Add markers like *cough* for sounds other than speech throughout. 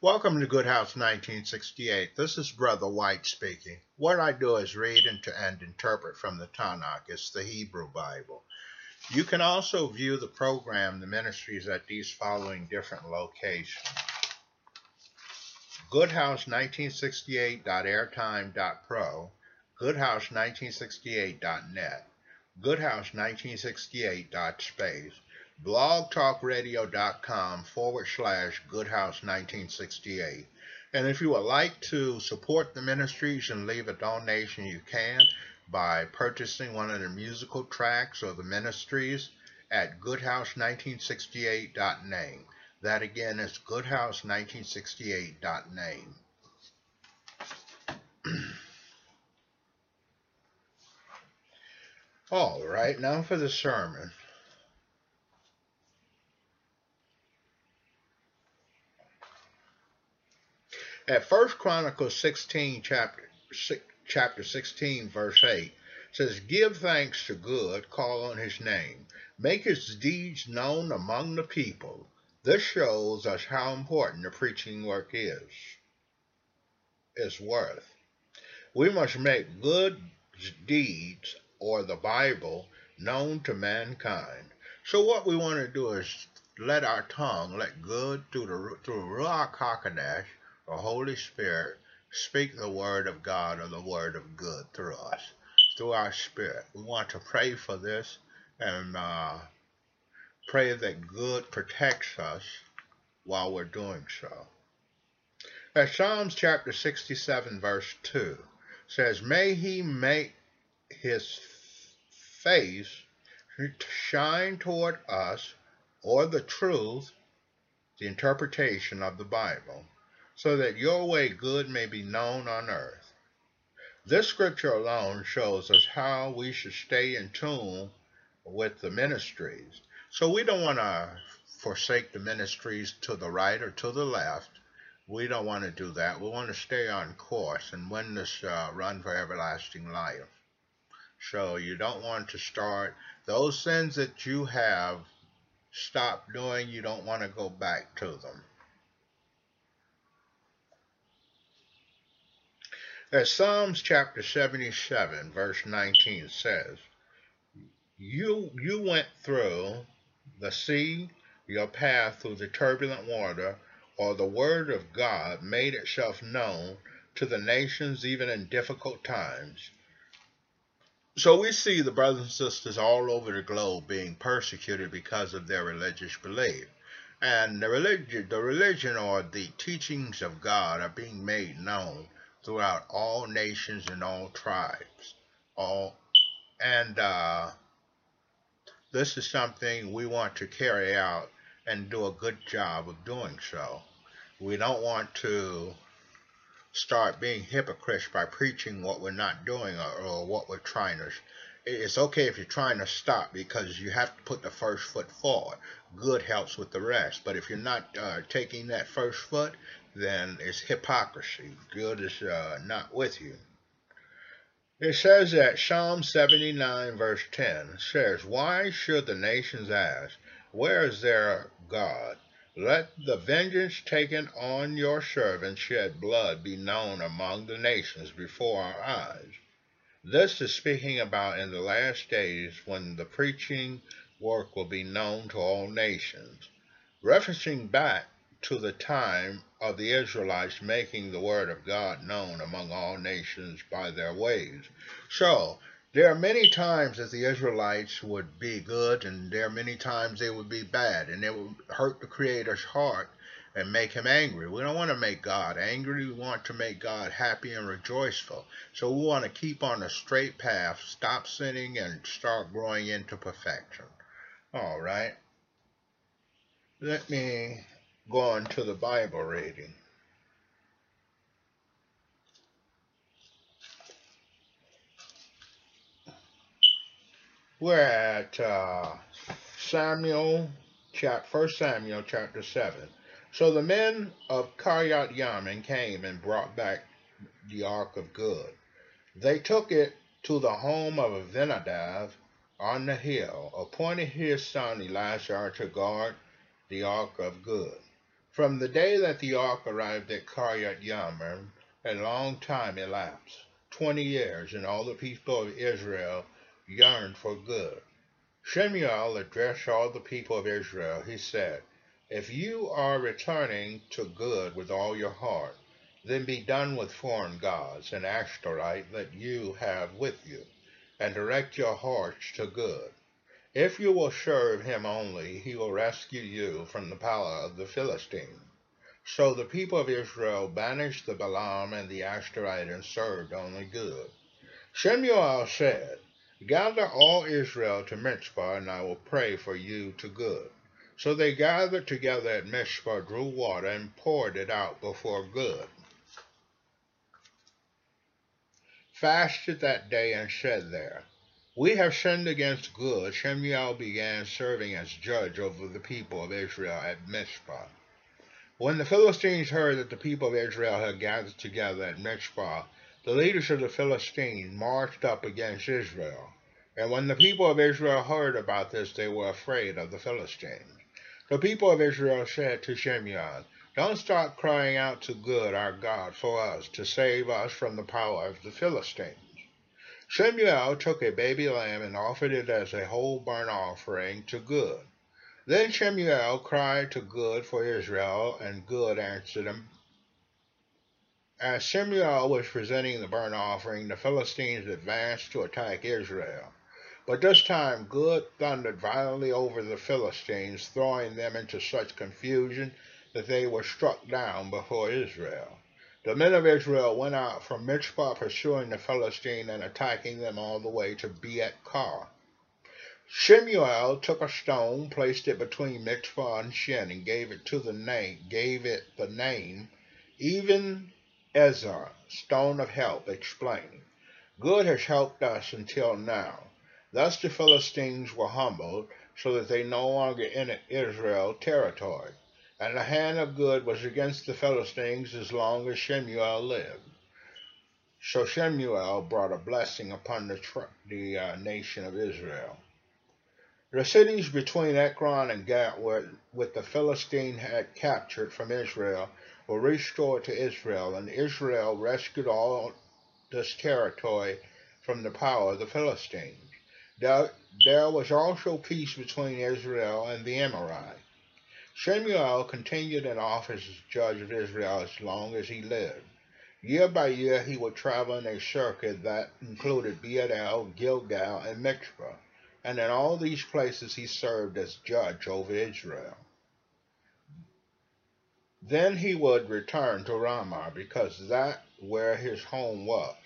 Welcome to Good House 1968. This is Brother White speaking. What I do is read and, and interpret from the Tanakh. It's the Hebrew Bible. You can also view the program, the ministries, at these following different locations. Goodhouse1968.airtime.pro, Goodhouse1968.net, Goodhouse1968.space, blogtalkradio.com forward slash goodhouse1968. And if you would like to support the ministries and leave a donation, you can by purchasing one of the musical tracks or the ministries at goodhouse1968.name. That again is goodhouse1968.name. *clears throat* All right, now for the sermon. At First Chronicles 16, chapter, chapter 16, verse 8, says, Give thanks to good, call on his name, make his deeds known among the people. This shows us how important the preaching work is, is worth. We must make good deeds, or the Bible, known to mankind. So what we want to do is let our tongue, let good through the through Ruach Hakodesh, the Holy Spirit speak the word of God or the word of good through us, through our spirit. We want to pray for this and uh, pray that good protects us while we're doing so. As Psalms chapter 67, verse 2 says, May he make his face shine toward us, or the truth, the interpretation of the Bible so that your way good may be known on earth. This scripture alone shows us how we should stay in tune with the ministries. So we don't want to forsake the ministries to the right or to the left. We don't want to do that. We want to stay on course and win this uh, run for everlasting life. So you don't want to start those sins that you have stopped doing, you don't want to go back to them. As Psalms chapter 77, verse 19 says, you, you went through the sea, your path through the turbulent water, or the word of God made itself known to the nations even in difficult times. So we see the brothers and sisters all over the globe being persecuted because of their religious belief. And the religion, the religion or the teachings of God are being made known throughout all nations and all tribes. All and uh, this is something we want to carry out and do a good job of doing so. We don't want to start being hypocrites by preaching what we're not doing or, or what we're trying to. It's okay if you're trying to stop because you have to put the first foot forward. Good helps with the rest. But if you're not uh, taking that first foot, then it's hypocrisy. Good is uh, not with you. It says that Psalm 79 verse 10 says, Why should the nations ask, Where is their God? Let the vengeance taken on your servants shed blood be known among the nations before our eyes. This is speaking about in the last days when the preaching work will be known to all nations. Referencing back to the time of the Israelites making the word of God known among all nations by their ways. So, there are many times that the Israelites would be good, and there are many times they would be bad, and it would hurt the Creator's heart and make him angry. We don't want to make God angry. We want to make God happy and rejoiceful. So we want to keep on a straight path, stop sinning, and start growing into perfection. All right. Let me going to the Bible reading. We're at uh, Samuel, chap, 1 Samuel chapter 7. So the men of Kiryat Yearim came and brought back the ark of good. They took it to the home of Abinadab on the hill, appointed his son Eleazar to guard the ark of good. From the day that the ark arrived at Kiryat Yearim, a long time elapsed, twenty years, and all the people of Israel yearned for good. Shemuel addressed all the people of Israel. He said, If you are returning to good with all your heart, then be done with foreign gods and Ashtoreth that you have with you, and direct your hearts to good. If you will serve him only, he will rescue you from the power of the Philistines. So the people of Israel banished the Baalim and the Ashtoreth and served only good. Shemuel said, Gather all Israel to Mizpah, and I will pray for you to good. So they gathered together at Mizpah, drew water, and poured it out before good. Fasted that day and said there, we have sinned against good. Shemuel began serving as judge over the people of Israel at Mizpah. When the Philistines heard that the people of Israel had gathered together at Mizpah, the leaders of the Philistines marched up against Israel. And when the people of Israel heard about this, they were afraid of the Philistines. The people of Israel said to Shemuel, Don't stop crying out to good our God for us, to save us from the power of the Philistines. Shemuel took a baby lamb and offered it as a whole burnt offering to Good. Then Shemuel cried to Good for Israel, and Good answered him. As Shemuel was presenting the burnt offering, the Philistines advanced to attack Israel. But this time Good thundered violently over the Philistines, throwing them into such confusion that they were struck down before Israel. The men of Israel went out from Mizpah pursuing the Philistine and attacking them all the way to Beet Kar. Shemuel took a stone, placed it between Mizpah and Shen, and gave it to the name gave it the name even Ezer, stone of help, explaining, Good has helped us until now. Thus the Philistines were humbled, so that they no longer entered Israel territory and the hand of good was against the Philistines as long as Shemuel lived. So Shemuel brought a blessing upon the, the uh, nation of Israel. The cities between Ekron and Gat, with the Philistine had captured from Israel, were restored to Israel, and Israel rescued all this territory from the power of the Philistines. There, there was also peace between Israel and the Amorites. Shemuel continued in office as judge of Israel as long as he lived. Year by year he would travel in a circuit that included Bethel, Gilgal, and Mizpah, and in all these places he served as judge over Israel. Then he would return to Ramah, because that where his home was,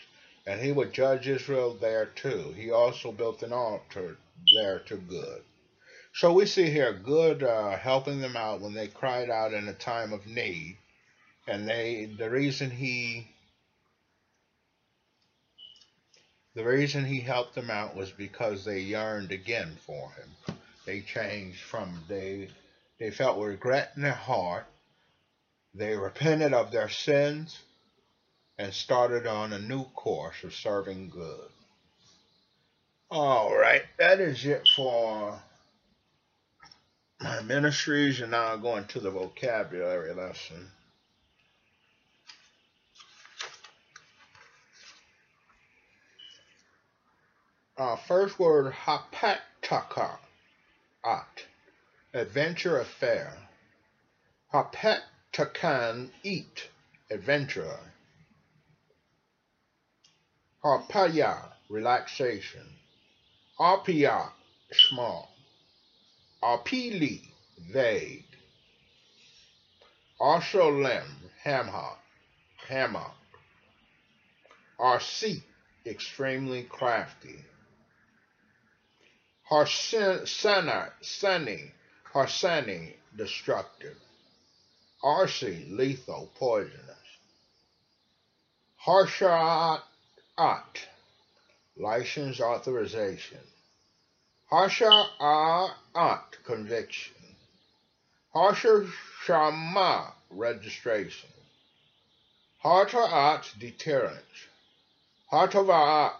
and he would judge Israel there too. He also built an altar there to good. So we see here good uh, helping them out when they cried out in a time of need. And they the reason he the reason he helped them out was because they yearned again for him. They changed from they they felt regret in their heart. They repented of their sins and started on a new course of serving good. All right, that is it for my ministries and now going to the vocabulary lesson. Uh, first word, hapetaka, at, adventure affair. Hapetakan, eat, adventure. Harpaya, relaxation. Arpia, small. Arpili, vague. Arsholem, hammock, hammock. Arsi, extremely crafty. Harsana, sunny, Harsani, destructive. Arsi, lethal, poisonous. Harshat, license authorization. Harsha Art conviction. Harsha Shama registration. Hartaat deterrence. Hartavat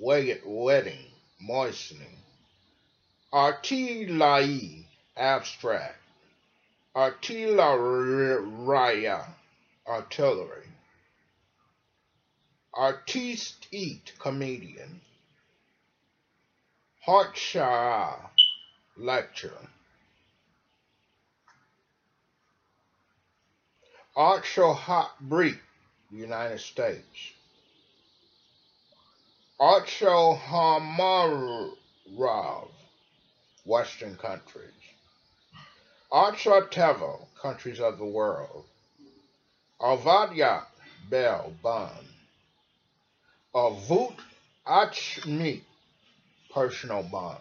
wedding, moistening. Artilai abstract. artillery, raya artillery. Artiste eat, comedian. Hartshire, lecture. Archo Hot Breed, United States. Archo Hamarov, Western countries. Archatevo, countries of the world. Alvadia, Bell, Bun. Avut Achmi, personal bond.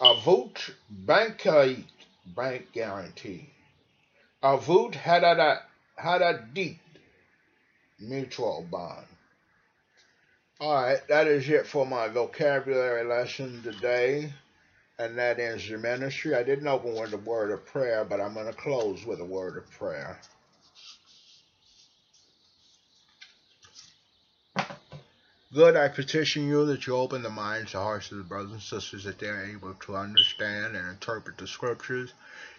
Avut Bankait, bank guarantee. Avut Hadadit, mutual bond. All right, that is it for my vocabulary lesson today. And that ends the ministry. I didn't open with a word of prayer, but I'm going to close with a word of prayer. Good, I petition you that you open the minds and hearts of the brothers and sisters that they are able to understand and interpret the scriptures.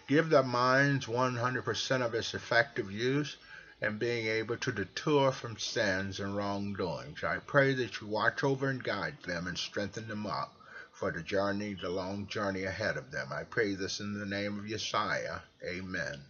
Give their minds 100% of its effective use and being able to deter from sins and wrongdoings. I pray that you watch over and guide them and strengthen them up for the journey, the long journey ahead of them. I pray this in the name of Yeshua. Amen.